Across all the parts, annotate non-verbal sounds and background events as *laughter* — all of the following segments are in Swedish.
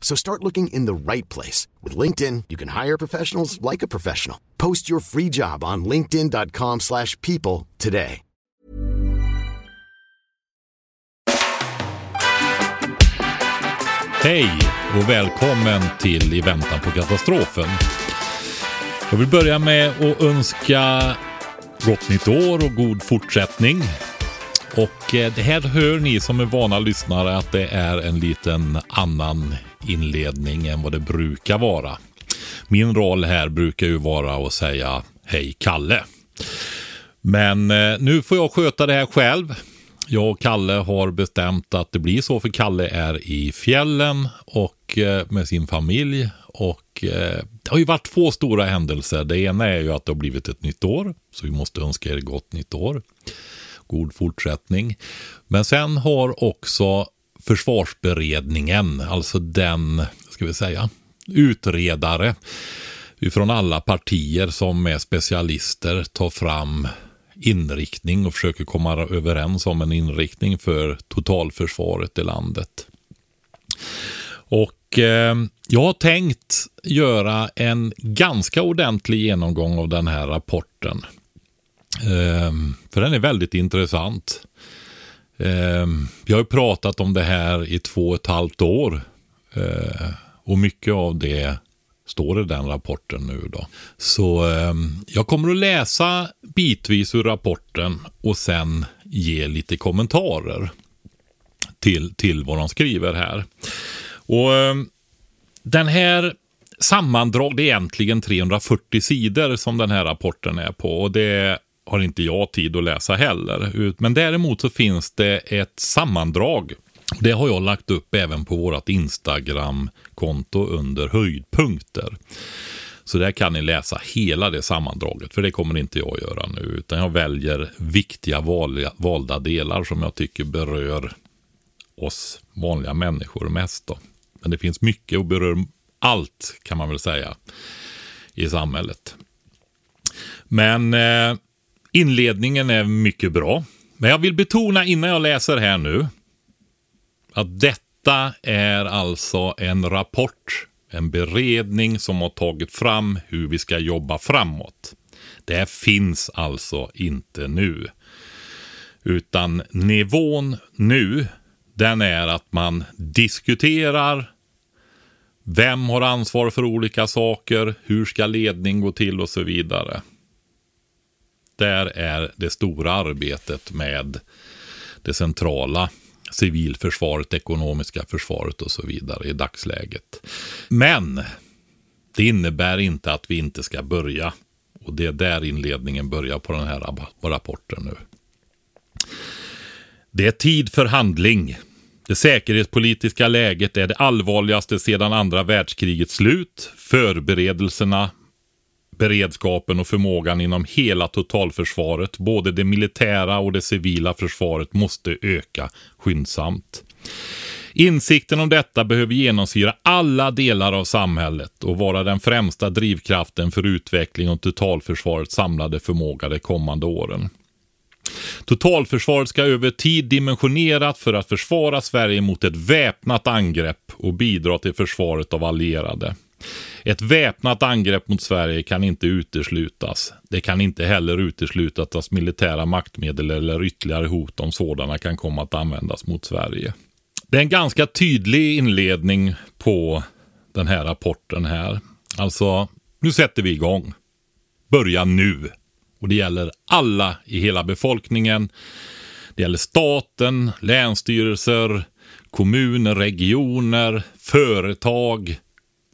So start looking in the right place. With LinkedIn, you can hire professionals like a professional. Post your free job on linkedin.com slash people today. Hej och välkommen till I väntan på katastrofen. Jag vill börja med att önska gott nytt år och god fortsättning. Och eh, det här hör ni som är vana lyssnare att det är en liten annan inledning än vad det brukar vara. Min roll här brukar ju vara att säga Hej Kalle. Men eh, nu får jag sköta det här själv. Jag och Kalle har bestämt att det blir så för Kalle är i fjällen och eh, med sin familj. Och eh, det har ju varit två stora händelser. Det ena är ju att det har blivit ett nytt år. Så vi måste önska er gott nytt år god fortsättning. Men sen har också försvarsberedningen, alltså den, ska vi säga, utredare från alla partier som är specialister tar fram inriktning och försöker komma överens om en inriktning för totalförsvaret i landet. Och eh, jag har tänkt göra en ganska ordentlig genomgång av den här rapporten. Eh, för den är väldigt intressant. Ehm, jag har pratat om det här i två och ett halvt år. Ehm, och mycket av det står i den rapporten nu då. Så ehm, jag kommer att läsa bitvis ur rapporten och sen ge lite kommentarer till, till vad de skriver här. Och ehm, den här sammandrag, det är egentligen 340 sidor som den här rapporten är på. Och det har inte jag tid att läsa heller. Men däremot så finns det ett sammandrag. Det har jag lagt upp även på vårt Instagram-konto under höjdpunkter. Så där kan ni läsa hela det sammandraget, för det kommer inte jag göra nu. Utan jag väljer viktiga valda delar som jag tycker berör oss vanliga människor mest. Då. Men det finns mycket och berör allt kan man väl säga i samhället. Men eh, Inledningen är mycket bra. Men jag vill betona innan jag läser här nu att detta är alltså en rapport, en beredning som har tagit fram hur vi ska jobba framåt. Det finns alltså inte nu. Utan nivån nu, den är att man diskuterar vem har ansvar för olika saker, hur ska ledning gå till och så vidare. Där är det stora arbetet med det centrala civilförsvaret, ekonomiska försvaret och så vidare i dagsläget. Men det innebär inte att vi inte ska börja. Och det är där inledningen börjar på den här rapporten nu. Det är tid för handling. Det säkerhetspolitiska läget är det allvarligaste sedan andra världskrigets slut. Förberedelserna beredskapen och förmågan inom hela totalförsvaret, både det militära och det civila försvaret, måste öka skyndsamt. Insikten om detta behöver genomsyra alla delar av samhället och vara den främsta drivkraften för utveckling och totalförsvarets samlade förmåga de kommande åren. Totalförsvaret ska över tid dimensionerat för att försvara Sverige mot ett väpnat angrepp och bidra till försvaret av allierade. Ett väpnat angrepp mot Sverige kan inte uteslutas. Det kan inte heller uteslutas att militära maktmedel eller ytterligare hot om sådana kan komma att användas mot Sverige. Det är en ganska tydlig inledning på den här rapporten här. Alltså, nu sätter vi igång. Börja nu. Och det gäller alla i hela befolkningen. Det gäller staten, länsstyrelser, kommuner, regioner, företag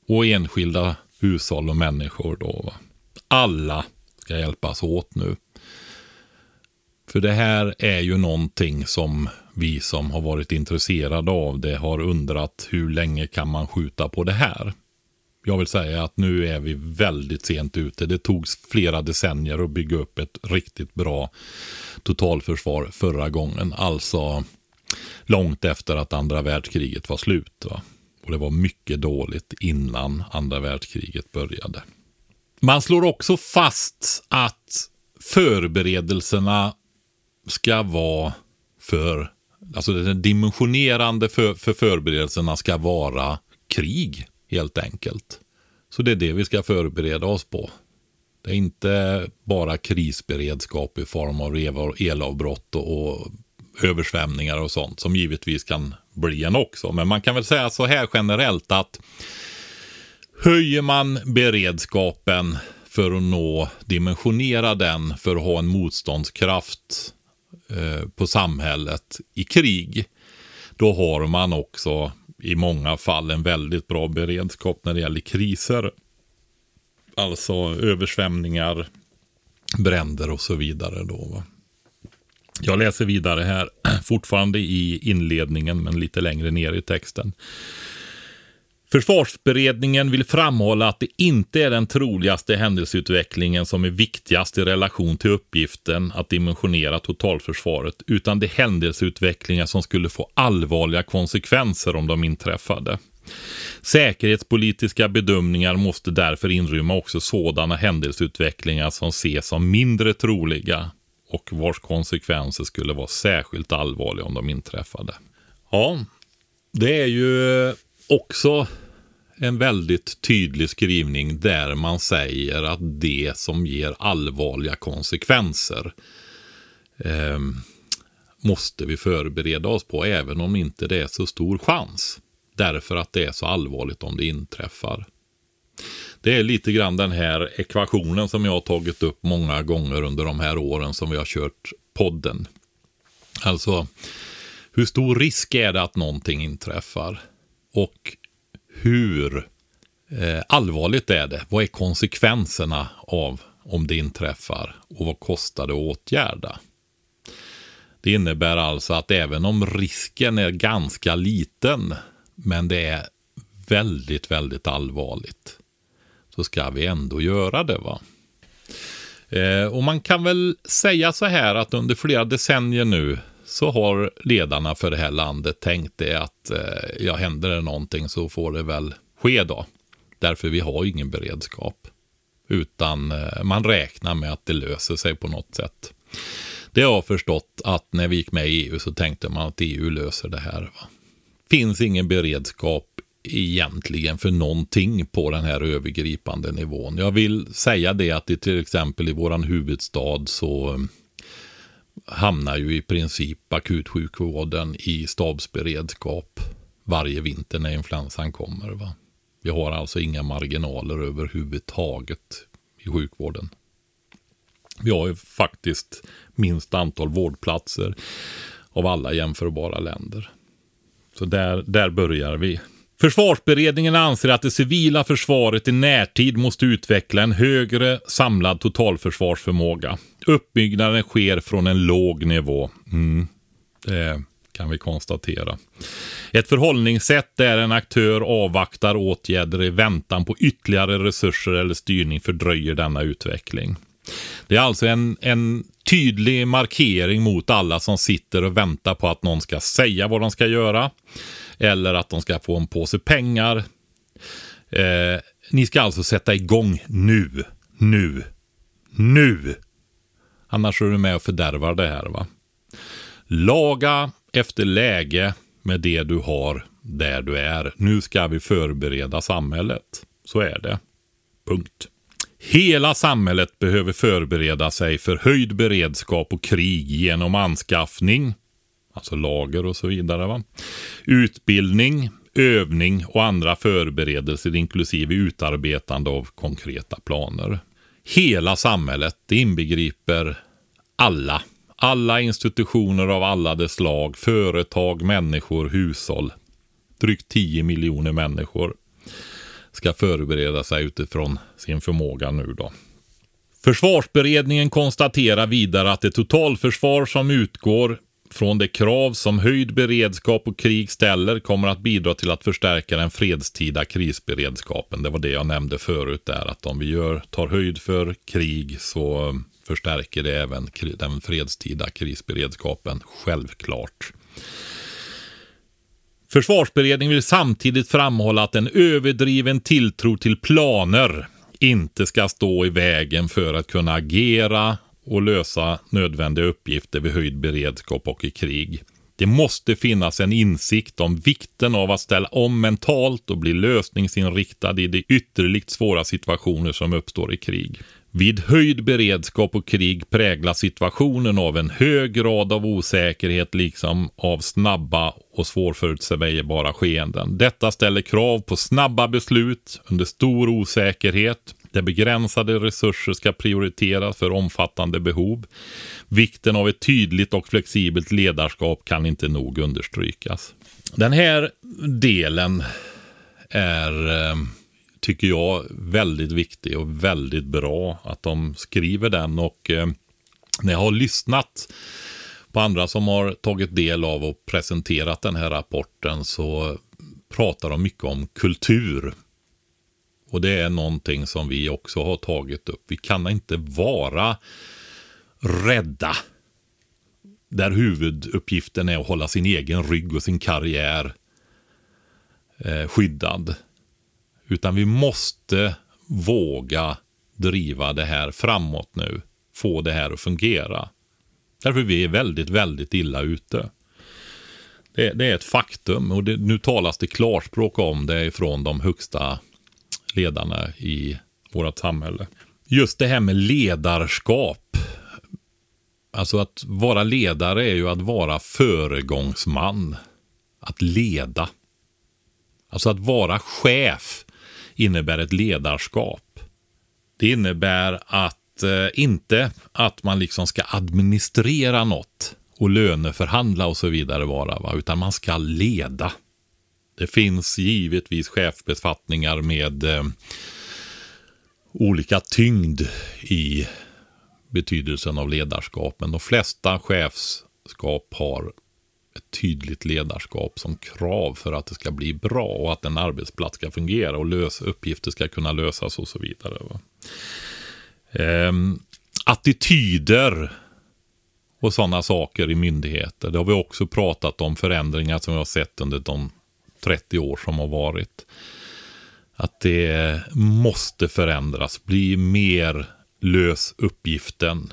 och enskilda hushåll och människor. Då. Alla ska hjälpas åt nu. För det här är ju någonting som vi som har varit intresserade av det har undrat hur länge kan man skjuta på det här? Jag vill säga att nu är vi väldigt sent ute. Det tog flera decennier att bygga upp ett riktigt bra totalförsvar förra gången. Alltså långt efter att andra världskriget var slut. Va? Och det var mycket dåligt innan andra världskriget började. Man slår också fast att förberedelserna ska vara för, alltså den dimensionerande för, för förberedelserna ska vara krig helt enkelt. Så det är det vi ska förbereda oss på. Det är inte bara krisberedskap i form av elavbrott och översvämningar och sånt som givetvis kan bli en också. Men man kan väl säga så här generellt att höjer man beredskapen för att nå, dimensionera den för att ha en motståndskraft eh, på samhället i krig. Då har man också i många fall en väldigt bra beredskap när det gäller kriser. Alltså översvämningar, bränder och så vidare. Då, va? Jag läser vidare här, *clears throat* fortfarande i inledningen men lite längre ner i texten. Försvarsberedningen vill framhålla att det inte är den troligaste händelseutvecklingen som är viktigast i relation till uppgiften att dimensionera totalförsvaret, utan det händelseutvecklingar som skulle få allvarliga konsekvenser om de inträffade. Säkerhetspolitiska bedömningar måste därför inrymma också sådana händelseutvecklingar som ses som mindre troliga och vars konsekvenser skulle vara särskilt allvarliga om de inträffade. Ja, det är ju också en väldigt tydlig skrivning där man säger att det som ger allvarliga konsekvenser eh, måste vi förbereda oss på, även om inte det är så stor chans. Därför att det är så allvarligt om det inträffar. Det är lite grann den här ekvationen som jag har tagit upp många gånger under de här åren som vi har kört podden. Alltså, hur stor risk är det att någonting inträffar? Och hur eh, allvarligt är det? Vad är konsekvenserna av om det inträffar? Och vad kostar det att åtgärda? Det innebär alltså att även om risken är ganska liten, men det är väldigt, väldigt allvarligt, så ska vi ändå göra det. va? Eh, och man kan väl säga så här att under flera decennier nu så har ledarna för det här landet tänkt det att eh, ja, händer det någonting så får det väl ske då. Därför vi har ingen beredskap. Utan eh, man räknar med att det löser sig på något sätt. Det har jag förstått att när vi gick med i EU så tänkte man att EU löser det här. Va? Finns ingen beredskap egentligen för någonting på den här övergripande nivån. Jag vill säga det att det till exempel i våran huvudstad så eh, hamnar ju i princip akutsjukvården i stabsberedskap varje vinter när influensan kommer. Va? Vi har alltså inga marginaler överhuvudtaget i sjukvården. Vi har ju faktiskt minst antal vårdplatser av alla jämförbara länder. Så där, där börjar vi. Försvarsberedningen anser att det civila försvaret i närtid måste utveckla en högre samlad totalförsvarsförmåga. Uppbyggnaden sker från en låg nivå. Mm, det kan vi konstatera. Ett förhållningssätt där en aktör avvaktar åtgärder i väntan på ytterligare resurser eller styrning fördröjer denna utveckling. Det är alltså en, en tydlig markering mot alla som sitter och väntar på att någon ska säga vad de ska göra. Eller att de ska få en påse pengar. Eh, ni ska alltså sätta igång nu, nu, nu. Annars är du med och fördärvar det här. va. Laga efter läge med det du har där du är. Nu ska vi förbereda samhället. Så är det. Punkt. Hela samhället behöver förbereda sig för höjd beredskap och krig genom anskaffning, alltså lager och så vidare. Va? Utbildning, övning och andra förberedelser inklusive utarbetande av konkreta planer. hela samhället. Det inbegriper alla. Alla institutioner av alla dess slag, företag, människor, hushåll. Drygt 10 miljoner människor ska förbereda sig utifrån sin förmåga nu då. Försvarsberedningen konstaterar vidare att det totalförsvar som utgår från de krav som höjd beredskap och krig ställer kommer att bidra till att förstärka den fredstida krisberedskapen. Det var det jag nämnde förut där, att om vi gör, tar höjd för krig så förstärker det även den fredstida krisberedskapen, självklart. Försvarsberedningen vill samtidigt framhålla att en överdriven tilltro till planer inte ska stå i vägen för att kunna agera och lösa nödvändiga uppgifter vid höjd beredskap och i krig. Det måste finnas en insikt om vikten av att ställa om mentalt och bli lösningsinriktad i de ytterligt svåra situationer som uppstår i krig. Vid höjd beredskap och krig präglas situationen av en hög grad av osäkerhet liksom av snabba och svårförutsägbara skeenden. Detta ställer krav på snabba beslut under stor osäkerhet där begränsade resurser ska prioriteras för omfattande behov. Vikten av ett tydligt och flexibelt ledarskap kan inte nog understrykas. Den här delen är eh, tycker jag, väldigt viktig och väldigt bra att de skriver den. Och eh, när jag har lyssnat på andra som har tagit del av och presenterat den här rapporten så pratar de mycket om kultur. Och det är någonting som vi också har tagit upp. Vi kan inte vara rädda. Där huvuduppgiften är att hålla sin egen rygg och sin karriär eh, skyddad. Utan vi måste våga driva det här framåt nu. Få det här att fungera. Därför vi är väldigt, väldigt illa ute. Det, det är ett faktum och det, nu talas det klarspråk om det från de högsta ledarna i vårt samhälle. Just det här med ledarskap. Alltså att vara ledare är ju att vara föregångsman. Att leda. Alltså att vara chef innebär ett ledarskap. Det innebär att eh, inte att man liksom ska administrera något och löneförhandla och så vidare bara, va? utan man ska leda. Det finns givetvis chefsbefattningar med eh, olika tyngd i betydelsen av ledarskap, men de flesta chefskap har ett tydligt ledarskap som krav för att det ska bli bra och att en arbetsplats ska fungera och lös, uppgifter ska kunna lösas och så vidare. Ehm, attityder och sådana saker i myndigheter. Det har vi också pratat om förändringar som vi har sett under de 30 år som har varit. Att det måste förändras, bli mer lös uppgiften.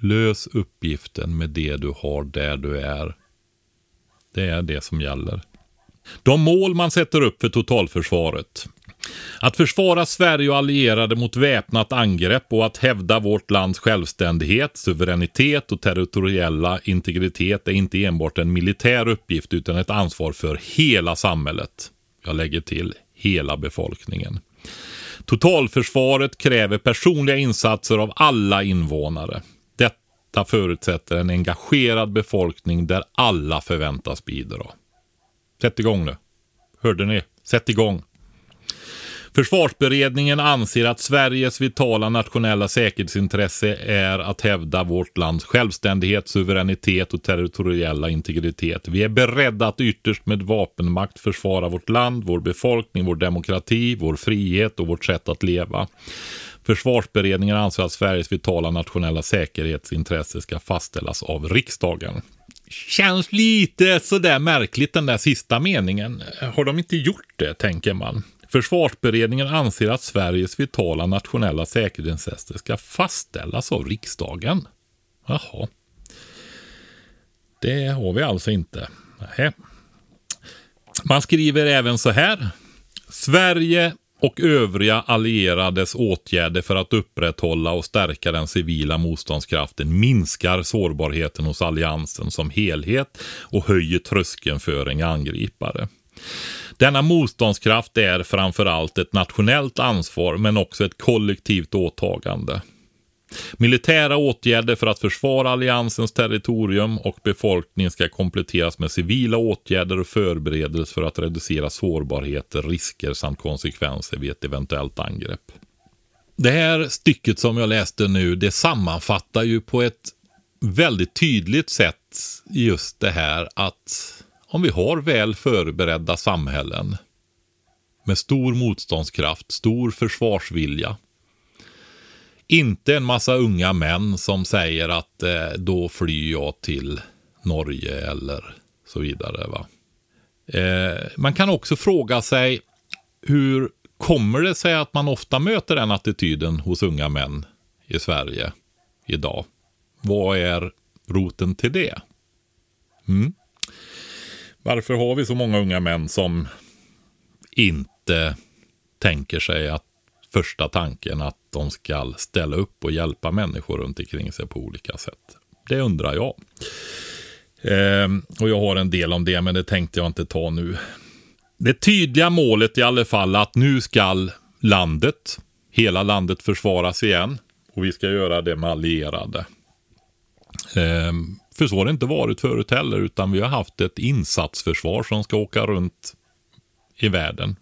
Lös uppgiften med det du har där du är. Det är det som gäller. De mål man sätter upp för totalförsvaret. Att försvara Sverige och allierade mot väpnat angrepp och att hävda vårt lands självständighet, suveränitet och territoriella integritet är inte enbart en militär uppgift utan ett ansvar för hela samhället. Jag lägger till hela befolkningen. Totalförsvaret kräver personliga insatser av alla invånare. Detta förutsätter en engagerad befolkning där alla förväntas bidra. Sätt igång nu. Hörde ni? Sätt igång. Försvarsberedningen anser att Sveriges vitala nationella säkerhetsintresse är att hävda vårt lands självständighet, suveränitet och territoriella integritet. Vi är beredda att ytterst med vapenmakt försvara vårt land, vår befolkning, vår demokrati, vår frihet och vårt sätt att leva. Försvarsberedningen anser att Sveriges vitala nationella säkerhetsintresse ska fastställas av riksdagen. Känns lite sådär märkligt den där sista meningen. Har de inte gjort det, tänker man. Försvarsberedningen anser att Sveriges vitala nationella säkerhetsintresse ska fastställas av riksdagen. Jaha. Det har vi alltså inte. Nähä. Man skriver även så här. Sverige och övriga allierades åtgärder för att upprätthålla och stärka den civila motståndskraften minskar sårbarheten hos alliansen som helhet och höjer tröskeln för en angripare. Denna motståndskraft är framförallt ett nationellt ansvar men också ett kollektivt åtagande. Militära åtgärder för att försvara alliansens territorium och befolkning ska kompletteras med civila åtgärder och förberedelser för att reducera sårbarheter, risker samt konsekvenser vid ett eventuellt angrepp. Det här stycket som jag läste nu, det sammanfattar ju på ett väldigt tydligt sätt just det här att om vi har väl förberedda samhällen med stor motståndskraft, stor försvarsvilja. Inte en massa unga män som säger att eh, då flyr jag till Norge eller så vidare. Va? Eh, man kan också fråga sig hur kommer det sig att man ofta möter den attityden hos unga män i Sverige idag? Vad är roten till det? Mm. Varför har vi så många unga män som inte tänker sig att första tanken att de ska ställa upp och hjälpa människor runt omkring sig på olika sätt? Det undrar jag. Ehm, och jag har en del om det, men det tänkte jag inte ta nu. Det tydliga målet i alla fall att nu ska landet, hela landet försvaras igen. Och vi ska göra det med allierade. Ehm, för så har det inte varit förut heller, utan vi har haft ett insatsförsvar som ska åka runt i världen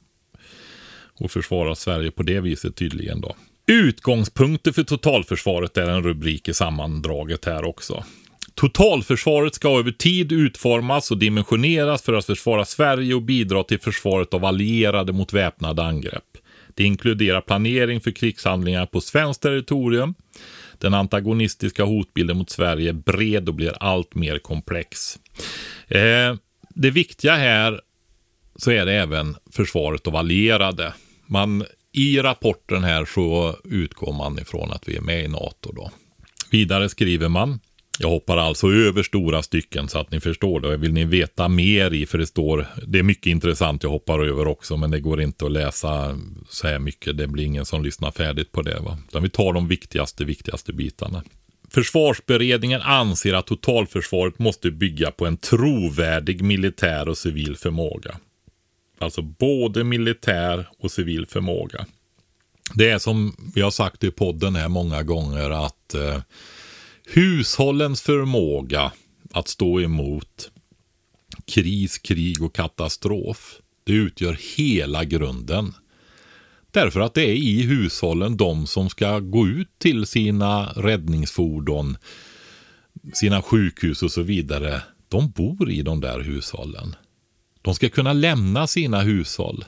och försvara Sverige på det viset tydligen då. Utgångspunkter för totalförsvaret är en rubrik i sammandraget här också. Totalförsvaret ska över tid utformas och dimensioneras för att försvara Sverige och bidra till försvaret av allierade mot väpnade angrepp. Det inkluderar planering för krigshandlingar på svenskt territorium, den antagonistiska hotbilden mot Sverige är bred och blir allt mer komplex. Eh, det viktiga här så är det även försvaret av allierade. Man, I rapporten här så utgår man ifrån att vi är med i NATO. Då. Vidare skriver man jag hoppar alltså över stora stycken så att ni förstår det. Vill ni veta mer i, för det står, det är mycket intressant jag hoppar över också, men det går inte att läsa så här mycket. Det blir ingen som lyssnar färdigt på det. Va? Utan vi tar de viktigaste, viktigaste bitarna. Försvarsberedningen anser att totalförsvaret måste bygga på en trovärdig militär och civil förmåga. Alltså både militär och civil förmåga. Det är som vi har sagt i podden här många gånger att eh, Hushållens förmåga att stå emot kris, krig och katastrof. Det utgör hela grunden. Därför att det är i hushållen de som ska gå ut till sina räddningsfordon, sina sjukhus och så vidare. De bor i de där hushållen. De ska kunna lämna sina hushåll,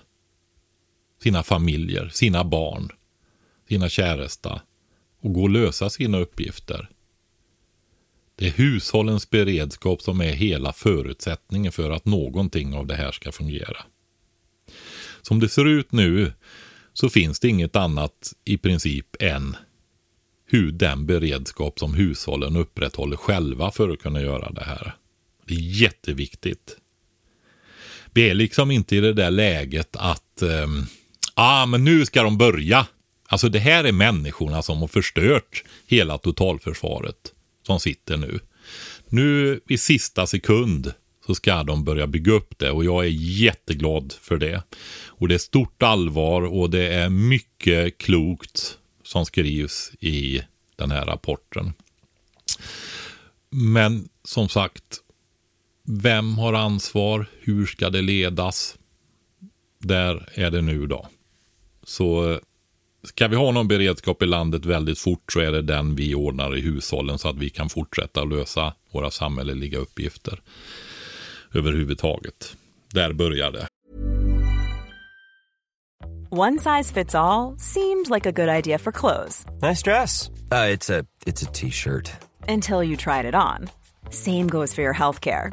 sina familjer, sina barn, sina käresta och gå och lösa sina uppgifter. Det är hushållens beredskap som är hela förutsättningen för att någonting av det här ska fungera. Som det ser ut nu så finns det inget annat i princip än hur den beredskap som hushållen upprätthåller själva för att kunna göra det här. Det är jätteviktigt. Vi är liksom inte i det där läget att eh, ah, men nu ska de börja. Alltså det här är människorna som har förstört hela totalförsvaret som sitter nu. Nu i sista sekund så ska de börja bygga upp det och jag är jätteglad för det. Och det är stort allvar och det är mycket klokt som skrivs i den här rapporten. Men som sagt, vem har ansvar? Hur ska det ledas? Där är det nu då. Så ska vi ha någon beredskap i landet väldigt fort så är det den vi ordnar i hushållen så att vi kan fortsätta lösa våra samhälleliga uppgifter överhuvudtaget. Där börjar det. One size fits all, seemed like a good idea for clothes. Nice dress. Uh, it's a t-shirt. Until you tried it on. Same goes for your healthcare.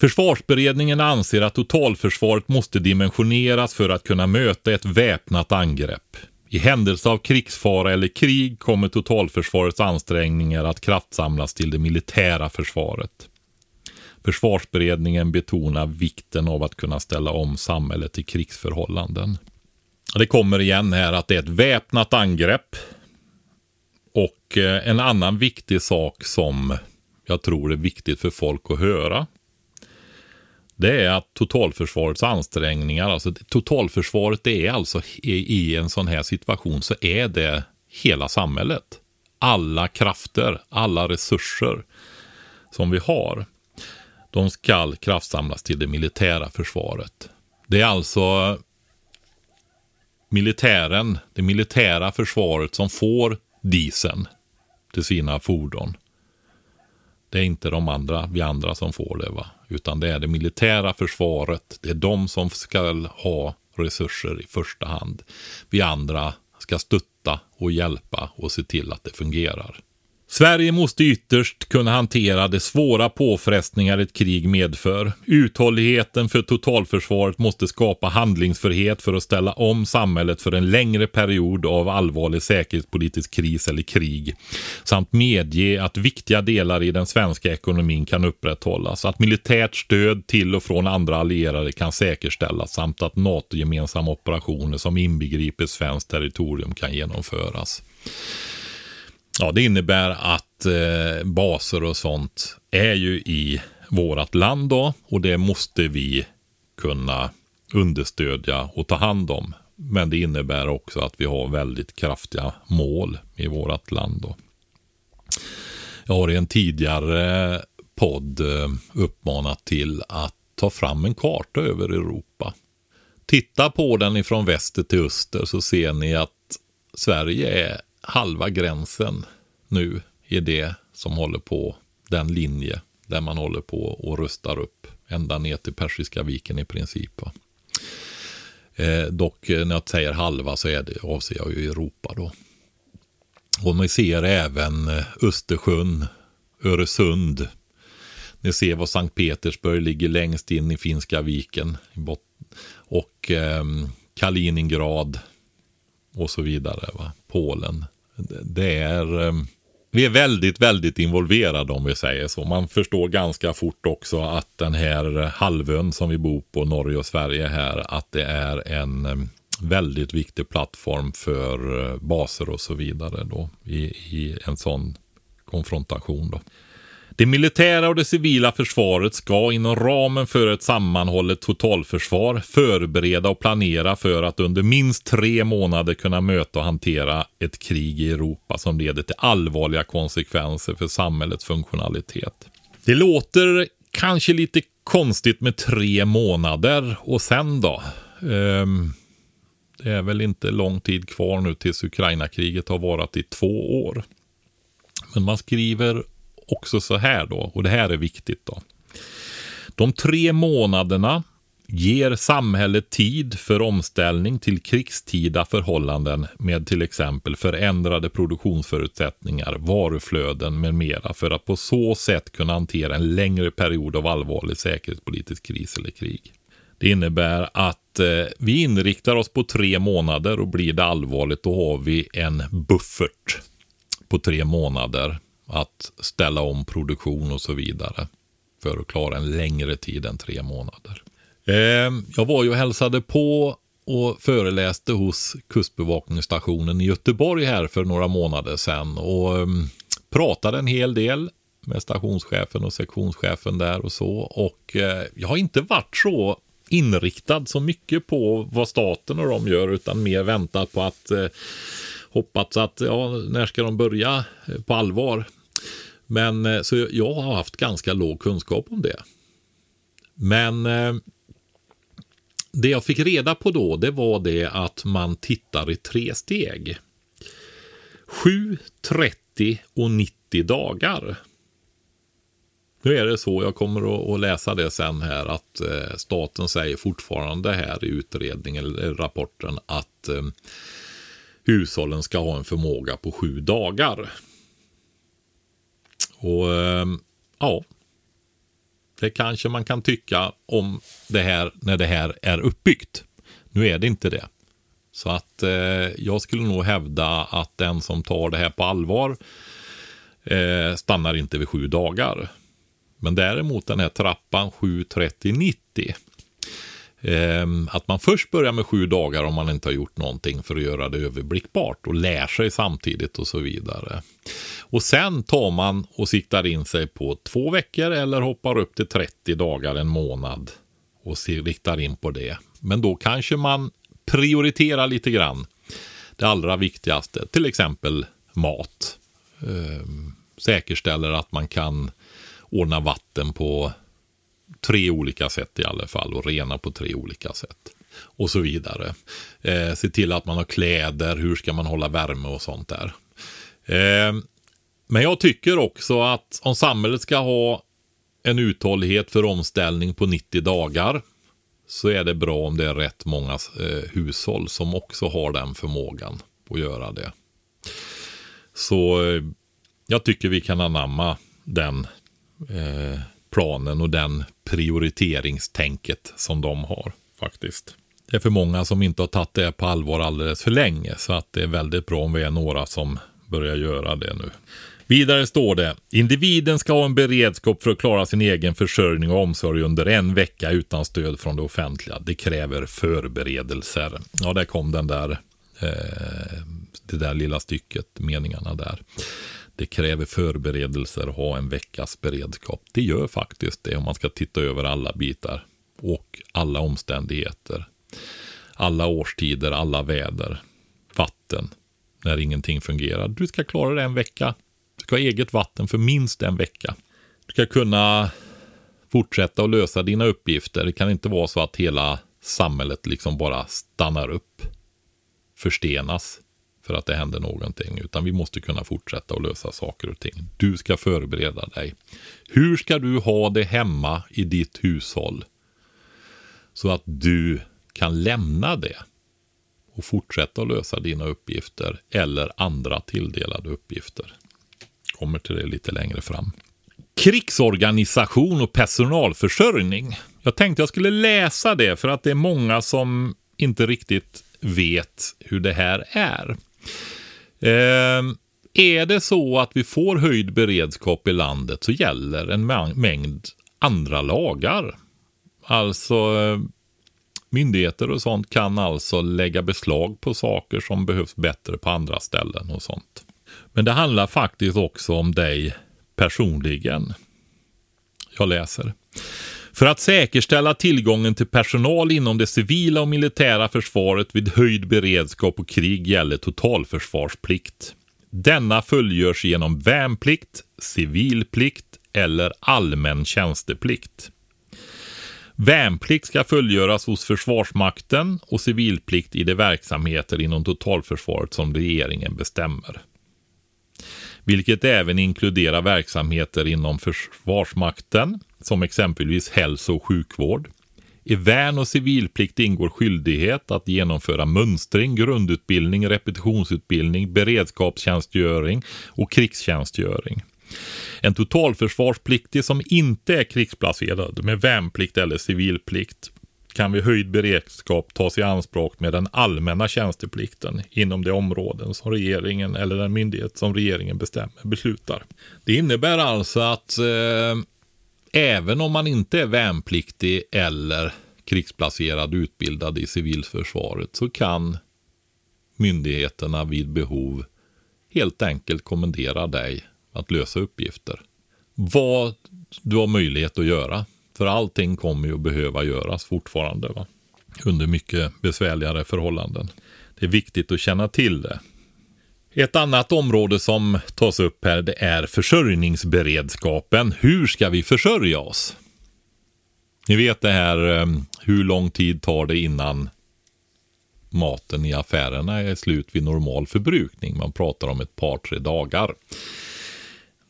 Försvarsberedningen anser att totalförsvaret måste dimensioneras för att kunna möta ett väpnat angrepp. I händelse av krigsfara eller krig kommer totalförsvarets ansträngningar att kraftsamlas till det militära försvaret. Försvarsberedningen betonar vikten av att kunna ställa om samhället till krigsförhållanden. Det kommer igen här att det är ett väpnat angrepp. Och eh, en annan viktig sak som jag tror är viktigt för folk att höra det är att totalförsvarets ansträngningar, alltså totalförsvaret det är alltså i, i en sån här situation så är det hela samhället. Alla krafter, alla resurser som vi har, de ska kraftsamlas till det militära försvaret. Det är alltså militären, det militära försvaret som får dieseln till sina fordon. Det är inte de andra, vi andra som får det. va. Utan det är det militära försvaret. Det är de som ska ha resurser i första hand. Vi andra ska stötta och hjälpa och se till att det fungerar. Sverige måste ytterst kunna hantera de svåra påfrestningar ett krig medför. Uthålligheten för totalförsvaret måste skapa handlingsfrihet för att ställa om samhället för en längre period av allvarlig säkerhetspolitisk kris eller krig. Samt medge att viktiga delar i den svenska ekonomin kan upprätthållas. Att militärt stöd till och från andra allierade kan säkerställas samt att NATO-gemensamma operationer som inbegriper svenskt territorium kan genomföras. Ja, det innebär att eh, baser och sånt är ju i vårat land då och det måste vi kunna understödja och ta hand om. Men det innebär också att vi har väldigt kraftiga mål i vårt land då. Jag har i en tidigare podd eh, uppmanat till att ta fram en karta över Europa. Titta på den ifrån väster till öster så ser ni att Sverige är halva gränsen nu är det som håller på den linje där man håller på och rustar upp ända ner till Persiska viken i princip. Eh, dock eh, när jag säger halva så är det, avser jag ju Europa då. Och man ser även eh, Östersjön, Öresund. Ni ser var Sankt Petersburg ligger längst in i Finska viken. Och eh, Kaliningrad och så vidare. Va? Polen det är... Eh, vi är väldigt, väldigt involverade om vi säger så. Man förstår ganska fort också att den här halvön som vi bor på, Norge och Sverige här, att det är en eh, väldigt viktig plattform för eh, baser och så vidare då i, i en sån konfrontation då. Det militära och det civila försvaret ska inom ramen för ett sammanhållet totalförsvar förbereda och planera för att under minst tre månader kunna möta och hantera ett krig i Europa som leder till allvarliga konsekvenser för samhällets funktionalitet. Det låter kanske lite konstigt med tre månader och sen då? Um, det är väl inte lång tid kvar nu tills Ukraina-kriget har varit i två år. Men man skriver också så här då, och det här är viktigt då. De tre månaderna ger samhället tid för omställning till krigstida förhållanden med till exempel förändrade produktionsförutsättningar, varuflöden med mera för att på så sätt kunna hantera en längre period av allvarlig säkerhetspolitisk kris eller krig. Det innebär att eh, vi inriktar oss på tre månader och blir det allvarligt då har vi en buffert på tre månader att ställa om produktion och så vidare för att klara en längre tid än tre månader. Ehm, jag var ju och hälsade på och föreläste hos Kustbevakningsstationen i Göteborg här för några månader sedan och ehm, pratade en hel del med stationschefen och sektionschefen där och så. Och eh, jag har inte varit så inriktad så mycket på vad staten och de gör utan mer väntat på att eh, hoppats att ja, när ska de börja eh, på allvar. Men eh, så jag har haft ganska låg kunskap om det. Men eh, det jag fick reda på då, det var det att man tittar i tre steg. 7, 30 och 90 dagar. Nu är det så, jag kommer att läsa det sen här, att eh, staten säger fortfarande här i utredningen eller rapporten att hushållen ska ha en förmåga på sju dagar. Och ehm, ja, det kanske man kan tycka om det här när det här är uppbyggt. Nu är det inte det. Så att eh, jag skulle nog hävda att den som tar det här på allvar eh, stannar inte vid sju dagar. Men däremot den här trappan 7, 30, 90. Ehm, att man först börjar med sju dagar om man inte har gjort någonting för att göra det överblickbart och lär sig samtidigt och så vidare. Och sen tar man och siktar in sig på två veckor eller hoppar upp till 30 dagar, en månad och riktar in på det. Men då kanske man prioriterar lite grann det allra viktigaste, till exempel mat. Eh, säkerställer att man kan ordna vatten på tre olika sätt i alla fall och rena på tre olika sätt. Och så vidare. Eh, se till att man har kläder, hur ska man hålla värme och sånt där. Eh, men jag tycker också att om samhället ska ha en uthållighet för omställning på 90 dagar så är det bra om det är rätt många eh, hushåll som också har den förmågan att göra det. Så eh, jag tycker vi kan anamma den eh, planen och den prioriteringstänket som de har faktiskt. Det är för många som inte har tagit det på allvar alldeles för länge så att det är väldigt bra om vi är några som börjar göra det nu. Vidare står det, individen ska ha en beredskap för att klara sin egen försörjning och omsorg under en vecka utan stöd från det offentliga. Det kräver förberedelser. Ja, där kom den där, eh, det där lilla stycket, meningarna där. Det kräver förberedelser att ha en veckas beredskap. Det gör faktiskt det om man ska titta över alla bitar och alla omständigheter. Alla årstider, alla väder, vatten, när ingenting fungerar. Du ska klara det en vecka. Du ska ha eget vatten för minst en vecka. Du ska kunna fortsätta att lösa dina uppgifter. Det kan inte vara så att hela samhället liksom bara stannar upp, förstenas för att det händer någonting, utan vi måste kunna fortsätta att lösa saker och ting. Du ska förbereda dig. Hur ska du ha det hemma i ditt hushåll så att du kan lämna det och fortsätta att lösa dina uppgifter eller andra tilldelade uppgifter? Kommer till det lite längre fram. Krigsorganisation och personalförsörjning. Jag tänkte jag skulle läsa det för att det är många som inte riktigt vet hur det här är. Eh, är det så att vi får höjd beredskap i landet så gäller en mängd andra lagar. Alltså eh, myndigheter och sånt kan alltså lägga beslag på saker som behövs bättre på andra ställen och sånt. Men det handlar faktiskt också om dig personligen. Jag läser. För att säkerställa tillgången till personal inom det civila och militära försvaret vid höjd beredskap och krig gäller totalförsvarsplikt. Denna fullgörs genom värnplikt, civilplikt eller allmän tjänsteplikt. Värnplikt ska fullgöras hos Försvarsmakten och civilplikt i de verksamheter inom totalförsvaret som regeringen bestämmer. Vilket även inkluderar verksamheter inom Försvarsmakten, som exempelvis hälso och sjukvård. I värn och civilplikt ingår skyldighet att genomföra mönstring, grundutbildning, repetitionsutbildning, beredskapstjänstgöring och krigstjänstgöring. En totalförsvarspliktig som inte är krigsplacerad med värnplikt eller civilplikt kan vid höjd beredskap tas i anspråk med den allmänna tjänsteplikten inom de områden som regeringen eller den myndighet som regeringen bestämmer beslutar. Det innebär alltså att eh, även om man inte är värnpliktig eller krigsplacerad utbildad i civilförsvaret så kan myndigheterna vid behov helt enkelt kommendera dig att lösa uppgifter. Vad du har möjlighet att göra. För allting kommer ju att behöva göras fortfarande. Va? Under mycket besvärligare förhållanden. Det är viktigt att känna till det. Ett annat område som tas upp här det är försörjningsberedskapen. Hur ska vi försörja oss? Ni vet det här ehm, hur lång tid tar det innan maten i affärerna är slut vid normal förbrukning. Man pratar om ett par, tre dagar.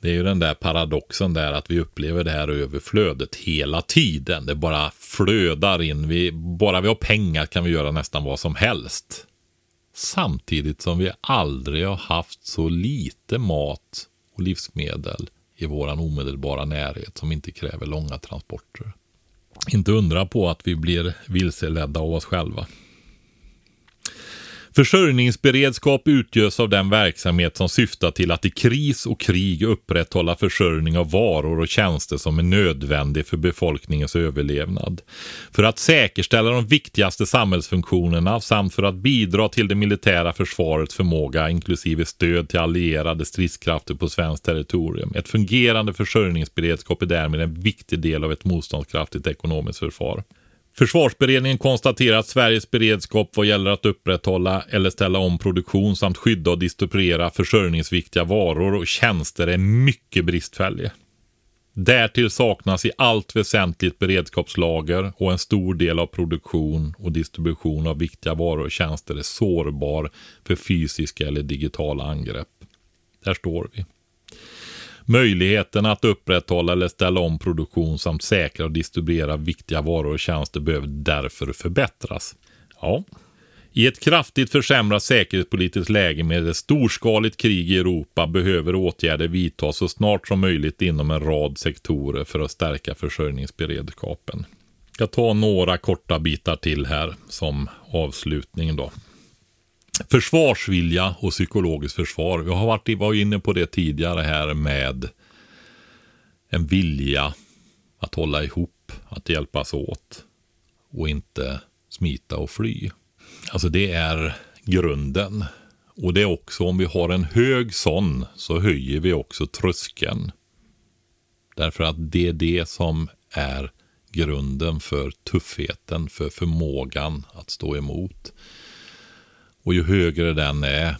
Det är ju den där paradoxen där att vi upplever det här överflödet hela tiden. Det bara flödar in. Vi, bara vi har pengar kan vi göra nästan vad som helst. Samtidigt som vi aldrig har haft så lite mat och livsmedel i våran omedelbara närhet som inte kräver långa transporter. Inte undra på att vi blir vilseledda av oss själva. Försörjningsberedskap utgörs av den verksamhet som syftar till att i kris och krig upprätthålla försörjning av varor och tjänster som är nödvändig för befolkningens överlevnad. För att säkerställa de viktigaste samhällsfunktionerna samt för att bidra till det militära försvarets förmåga inklusive stöd till allierade stridskrafter på svenskt territorium. Ett fungerande försörjningsberedskap är därmed en viktig del av ett motståndskraftigt ekonomiskt försvar. Försvarsberedningen konstaterar att Sveriges beredskap vad gäller att upprätthålla eller ställa om produktion samt skydda och distribuera försörjningsviktiga varor och tjänster är mycket bristfällig. Därtill saknas i allt väsentligt beredskapslager och en stor del av produktion och distribution av viktiga varor och tjänster är sårbar för fysiska eller digitala angrepp. Där står vi. Möjligheten att upprätthålla eller ställa om produktion samt säkra och distribuera viktiga varor och tjänster behöver därför förbättras. Ja. I ett kraftigt försämrat säkerhetspolitiskt läge med ett storskaligt krig i Europa behöver åtgärder vidtas så snart som möjligt inom en rad sektorer för att stärka försörjningsberedskapen. Jag tar några korta bitar till här som avslutning då. Försvarsvilja och psykologiskt försvar. Vi har varit var inne på det tidigare här med en vilja att hålla ihop, att hjälpas åt och inte smita och fly. Alltså det är grunden. Och det är också om vi har en hög sån så höjer vi också tröskeln. Därför att det är det som är grunden för tuffheten, för förmågan att stå emot. Och ju högre den är,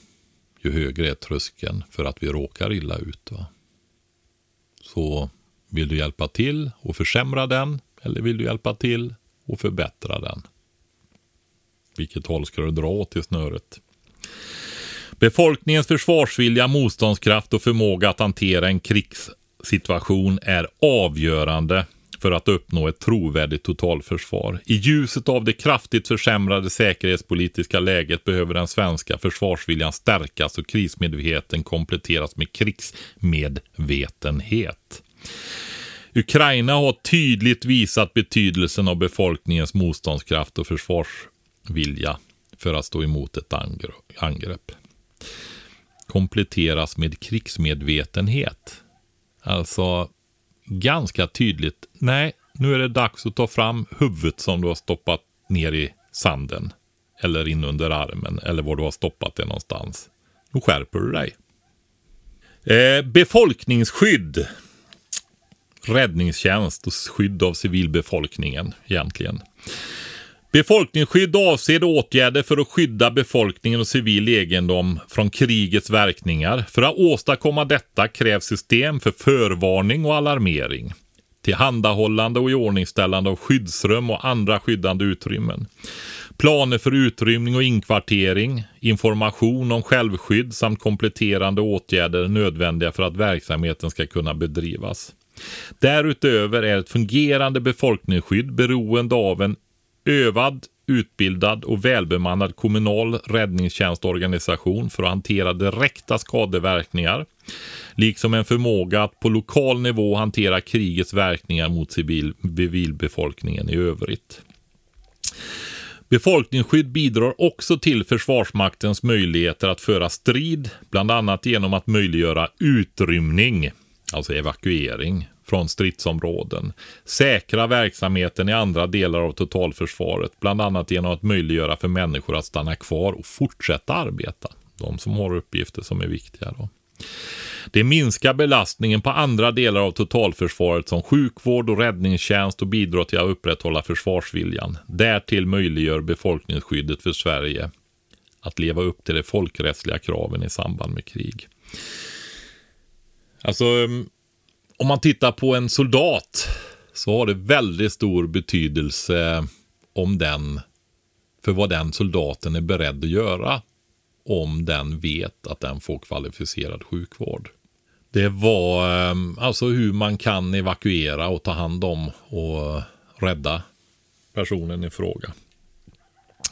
ju högre är tröskeln för att vi råkar illa ut. Va? Så vill du hjälpa till och försämra den eller vill du hjälpa till och förbättra den? Vilket håll ska du dra åt i snöret? Befolkningens försvarsvilja, motståndskraft och förmåga att hantera en krigssituation är avgörande för att uppnå ett trovärdigt totalförsvar. I ljuset av det kraftigt försämrade säkerhetspolitiska läget behöver den svenska försvarsviljan stärkas och krismedvetenheten kompletteras med krigsmedvetenhet. Ukraina har tydligt visat betydelsen av befolkningens motståndskraft och försvarsvilja för att stå emot ett angrepp. Kompletteras med krigsmedvetenhet. Alltså ganska tydligt. Nej, nu är det dags att ta fram huvudet som du har stoppat ner i sanden. Eller in under armen eller var du har stoppat det någonstans. Nu skärper du dig. Eh, befolkningsskydd. Räddningstjänst och skydd av civilbefolkningen egentligen. Befolkningsskydd avser åtgärder för att skydda befolkningen och civil egendom från krigets verkningar. För att åstadkomma detta krävs system för förvarning och alarmering. Tillhandahållande och iordningställande av skyddsrum och andra skyddande utrymmen. Planer för utrymning och inkvartering, information om självskydd samt kompletterande åtgärder nödvändiga för att verksamheten ska kunna bedrivas. Därutöver är ett fungerande befolkningsskydd beroende av en övad, utbildad och välbemannad kommunal räddningstjänstorganisation för att hantera direkta skadeverkningar, liksom en förmåga att på lokal nivå hantera krigets verkningar mot civilbefolkningen i övrigt. Befolkningsskydd bidrar också till Försvarsmaktens möjligheter att föra strid, bland annat genom att möjliggöra utrymning, alltså evakuering, från stridsområden. Säkra verksamheten i andra delar av totalförsvaret, bland annat genom att möjliggöra för människor att stanna kvar och fortsätta arbeta. De som har uppgifter som är viktiga. Då. Det minskar belastningen på andra delar av totalförsvaret som sjukvård och räddningstjänst och bidrar till att upprätthålla försvarsviljan. Därtill möjliggör befolkningsskyddet för Sverige att leva upp till de folkrättsliga kraven i samband med krig. Alltså, um, om man tittar på en soldat så har det väldigt stor betydelse om den, för vad den soldaten är beredd att göra om den vet att den får kvalificerad sjukvård. Det var ehm, alltså hur man kan evakuera och ta hand om och rädda personen i fråga.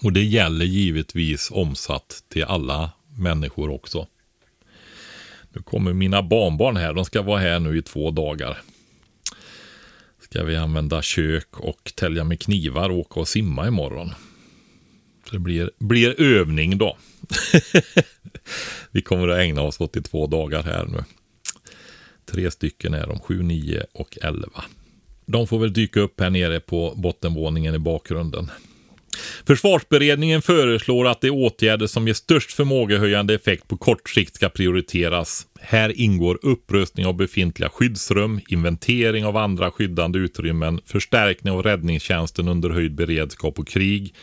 Och det gäller givetvis omsatt till alla människor också. Nu kommer mina barnbarn här. De ska vara här nu i två dagar. Ska vi använda kök och tälja med knivar och åka och simma imorgon. Så det blir, blir övning då. *laughs* vi kommer att ägna oss åt i två dagar här nu. Tre stycken är de, sju, nio och elva. De får väl dyka upp här nere på bottenvåningen i bakgrunden. Försvarsberedningen föreslår att de åtgärder som ger störst förmågehöjande effekt på kort sikt ska prioriteras. Här ingår upprustning av befintliga skyddsrum, inventering av andra skyddande utrymmen, förstärkning av räddningstjänsten under höjd beredskap och krig,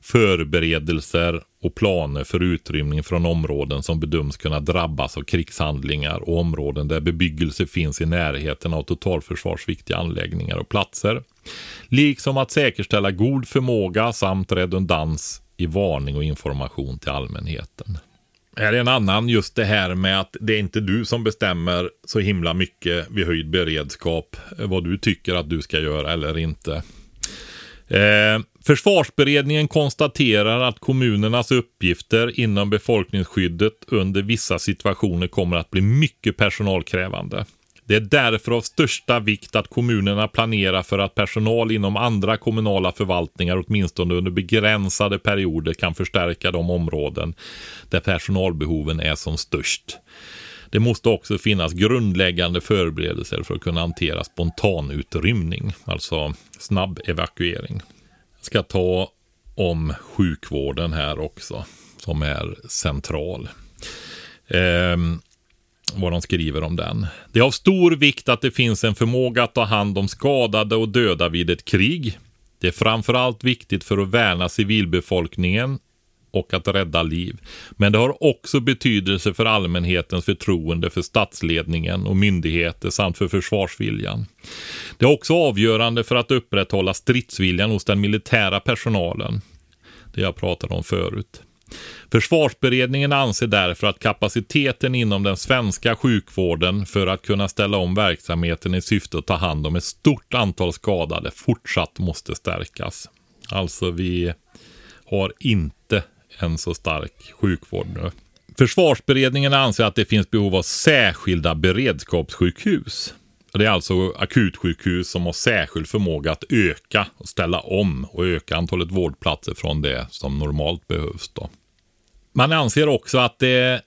förberedelser och planer för utrymning från områden som bedöms kunna drabbas av krigshandlingar och områden där bebyggelse finns i närheten av totalförsvarsviktiga anläggningar och platser. Liksom att säkerställa god förmåga samt redundans i varning och information till allmänheten. Här är en annan, just det här med att det är inte du som bestämmer så himla mycket vid höjd beredskap eh, vad du tycker att du ska göra eller inte. Eh, försvarsberedningen konstaterar att kommunernas uppgifter inom befolkningsskyddet under vissa situationer kommer att bli mycket personalkrävande. Det är därför av största vikt att kommunerna planerar för att personal inom andra kommunala förvaltningar åtminstone under begränsade perioder kan förstärka de områden där personalbehoven är som störst. Det måste också finnas grundläggande förberedelser för att kunna hantera spontanutrymning, alltså snabb evakuering. Jag ska ta om sjukvården här också, som är central. Eh, vad de skriver om den. Det är av stor vikt att det finns en förmåga att ta hand om skadade och döda vid ett krig. Det är framförallt viktigt för att värna civilbefolkningen och att rädda liv. Men det har också betydelse för allmänhetens förtroende för statsledningen och myndigheter samt för försvarsviljan. Det är också avgörande för att upprätthålla stridsviljan hos den militära personalen. Det jag pratade om förut. Försvarsberedningen anser därför att kapaciteten inom den svenska sjukvården för att kunna ställa om verksamheten i syfte att ta hand om ett stort antal skadade fortsatt måste stärkas. Alltså vi har inte en så stark sjukvård nu. Försvarsberedningen anser att det finns behov av särskilda beredskapssjukhus. Det är alltså akutsjukhus som har särskild förmåga att öka och ställa om och öka antalet vårdplatser från det som normalt behövs. Då. Man anser också att det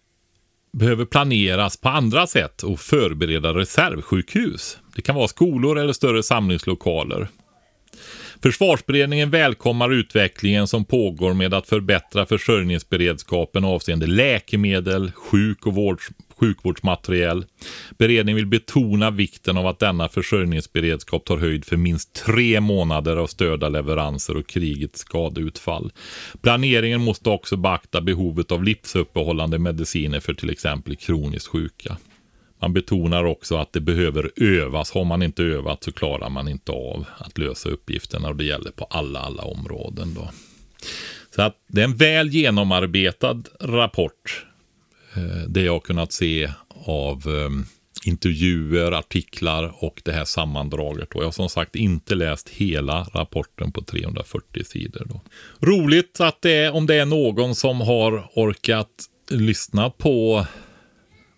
behöver planeras på andra sätt och förbereda reservsjukhus. Det kan vara skolor eller större samlingslokaler. Försvarsberedningen välkomnar utvecklingen som pågår med att förbättra försörjningsberedskapen avseende läkemedel, sjuk och vård, sjukvårdsmateriel. Beredningen vill betona vikten av att denna försörjningsberedskap tar höjd för minst tre månader av störda leveranser och krigets skadeutfall. Planeringen måste också beakta behovet av livsuppehållande mediciner för till exempel kroniskt sjuka. Man betonar också att det behöver övas. Har man inte övat så klarar man inte av att lösa uppgifterna och det gäller på alla, alla områden. Då. Så att det är en väl genomarbetad rapport. Eh, det jag har kunnat se av eh, intervjuer, artiklar och det här sammandraget. Och jag har som sagt inte läst hela rapporten på 340 sidor. Då. Roligt att det är, om det är någon som har orkat lyssna på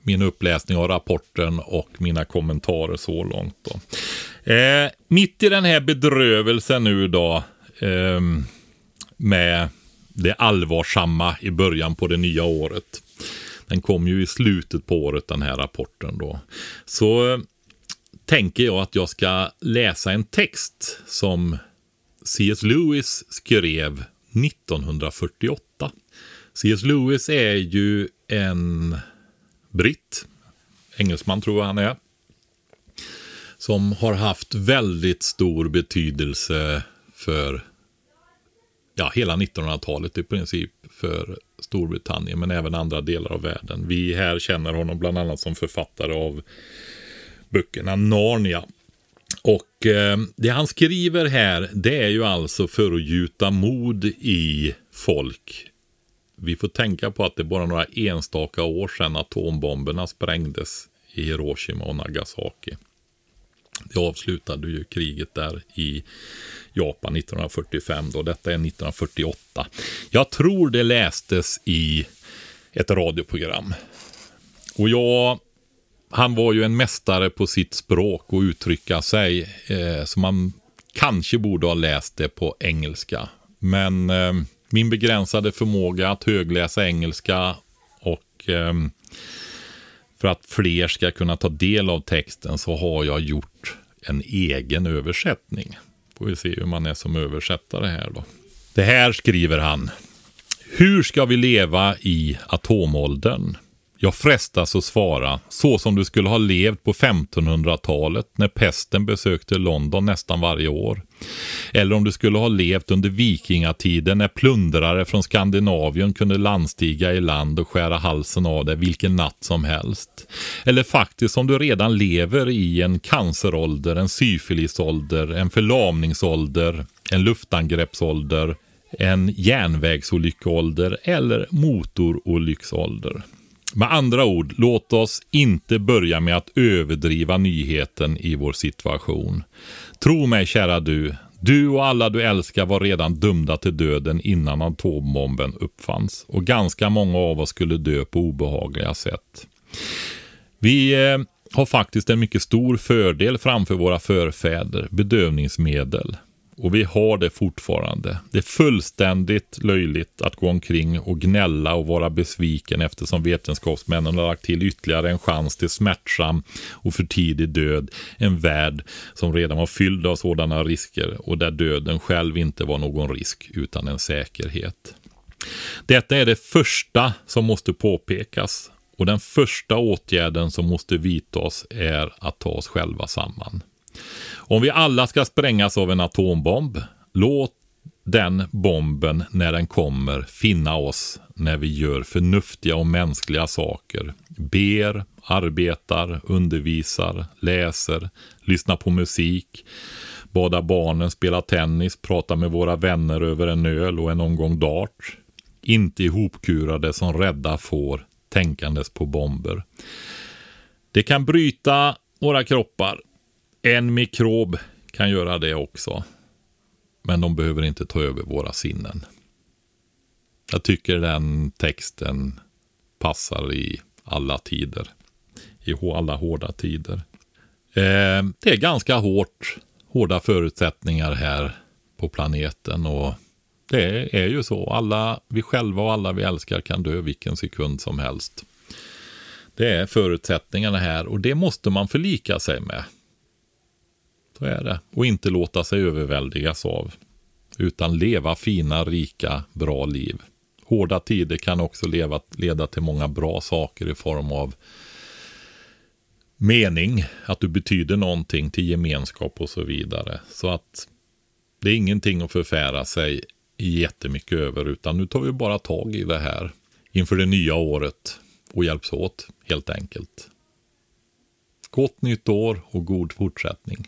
min uppläsning av rapporten och mina kommentarer så långt. Då. Eh, mitt i den här bedrövelsen nu då eh, med det allvarsamma i början på det nya året. Den kom ju i slutet på året den här rapporten då. Så eh, tänker jag att jag ska läsa en text som C.S. Lewis skrev 1948. C.S. Lewis är ju en britt, engelsman tror jag han är, som har haft väldigt stor betydelse för ja, hela 1900-talet i princip för Storbritannien, men även andra delar av världen. Vi här känner honom bland annat som författare av böckerna Narnia. Och eh, det han skriver här, det är ju alltså för att gjuta mod i folk. Vi får tänka på att det är bara några enstaka år sedan atombomberna sprängdes i Hiroshima och Nagasaki. Det avslutade ju kriget där i Japan 1945 då. Detta är 1948. Jag tror det lästes i ett radioprogram. Och jag, han var ju en mästare på sitt språk och uttrycka sig. Eh, så man kanske borde ha läst det på engelska. Men eh, min begränsade förmåga att högläsa engelska och eh, för att fler ska kunna ta del av texten så har jag gjort en egen översättning. Får vi se hur man är som översättare här då. Det här skriver han. Hur ska vi leva i atomåldern? Jag frestas att svara så som du skulle ha levt på 1500-talet när pesten besökte London nästan varje år. Eller om du skulle ha levt under vikingatiden när plundrare från Skandinavien kunde landstiga i land och skära halsen av dig vilken natt som helst. Eller faktiskt om du redan lever i en cancerålder, en syfilisålder, en förlamningsålder, en luftangreppsålder, en järnvägsolyckålder eller motorolycksålder. Med andra ord, låt oss inte börja med att överdriva nyheten i vår situation. Tro mig kära du, du och alla du älskar var redan dömda till döden innan atombomben uppfanns. Och ganska många av oss skulle dö på obehagliga sätt. Vi eh, har faktiskt en mycket stor fördel framför våra förfäder, bedövningsmedel. Och vi har det fortfarande. Det är fullständigt löjligt att gå omkring och gnälla och vara besviken eftersom vetenskapsmännen har lagt till ytterligare en chans till smärtsam och för tidig död. En värld som redan var fylld av sådana risker och där döden själv inte var någon risk utan en säkerhet. Detta är det första som måste påpekas och den första åtgärden som måste vidtas är att ta oss själva samman. Om vi alla ska sprängas av en atombomb, låt den bomben när den kommer finna oss när vi gör förnuftiga och mänskliga saker. Ber, arbetar, undervisar, läser, lyssnar på musik, badar barnen, spelar tennis, pratar med våra vänner över en öl och en omgång dart. Inte ihopkurade som rädda får tänkandes på bomber. Det kan bryta våra kroppar en mikrob kan göra det också. Men de behöver inte ta över våra sinnen. Jag tycker den texten passar i alla tider. I alla hårda tider. Eh, det är ganska hårt, hårda förutsättningar här på planeten och det är ju så. Alla vi själva och alla vi älskar kan dö vilken sekund som helst. Det är förutsättningarna här och det måste man förlika sig med. Så är det. Och inte låta sig överväldigas av. Utan leva fina, rika, bra liv. Hårda tider kan också leva, leda till många bra saker i form av mening, att du betyder någonting till gemenskap och så vidare. Så att det är ingenting att förfära sig jättemycket över, utan nu tar vi bara tag i det här inför det nya året och hjälps åt helt enkelt. Gott nytt år och god fortsättning.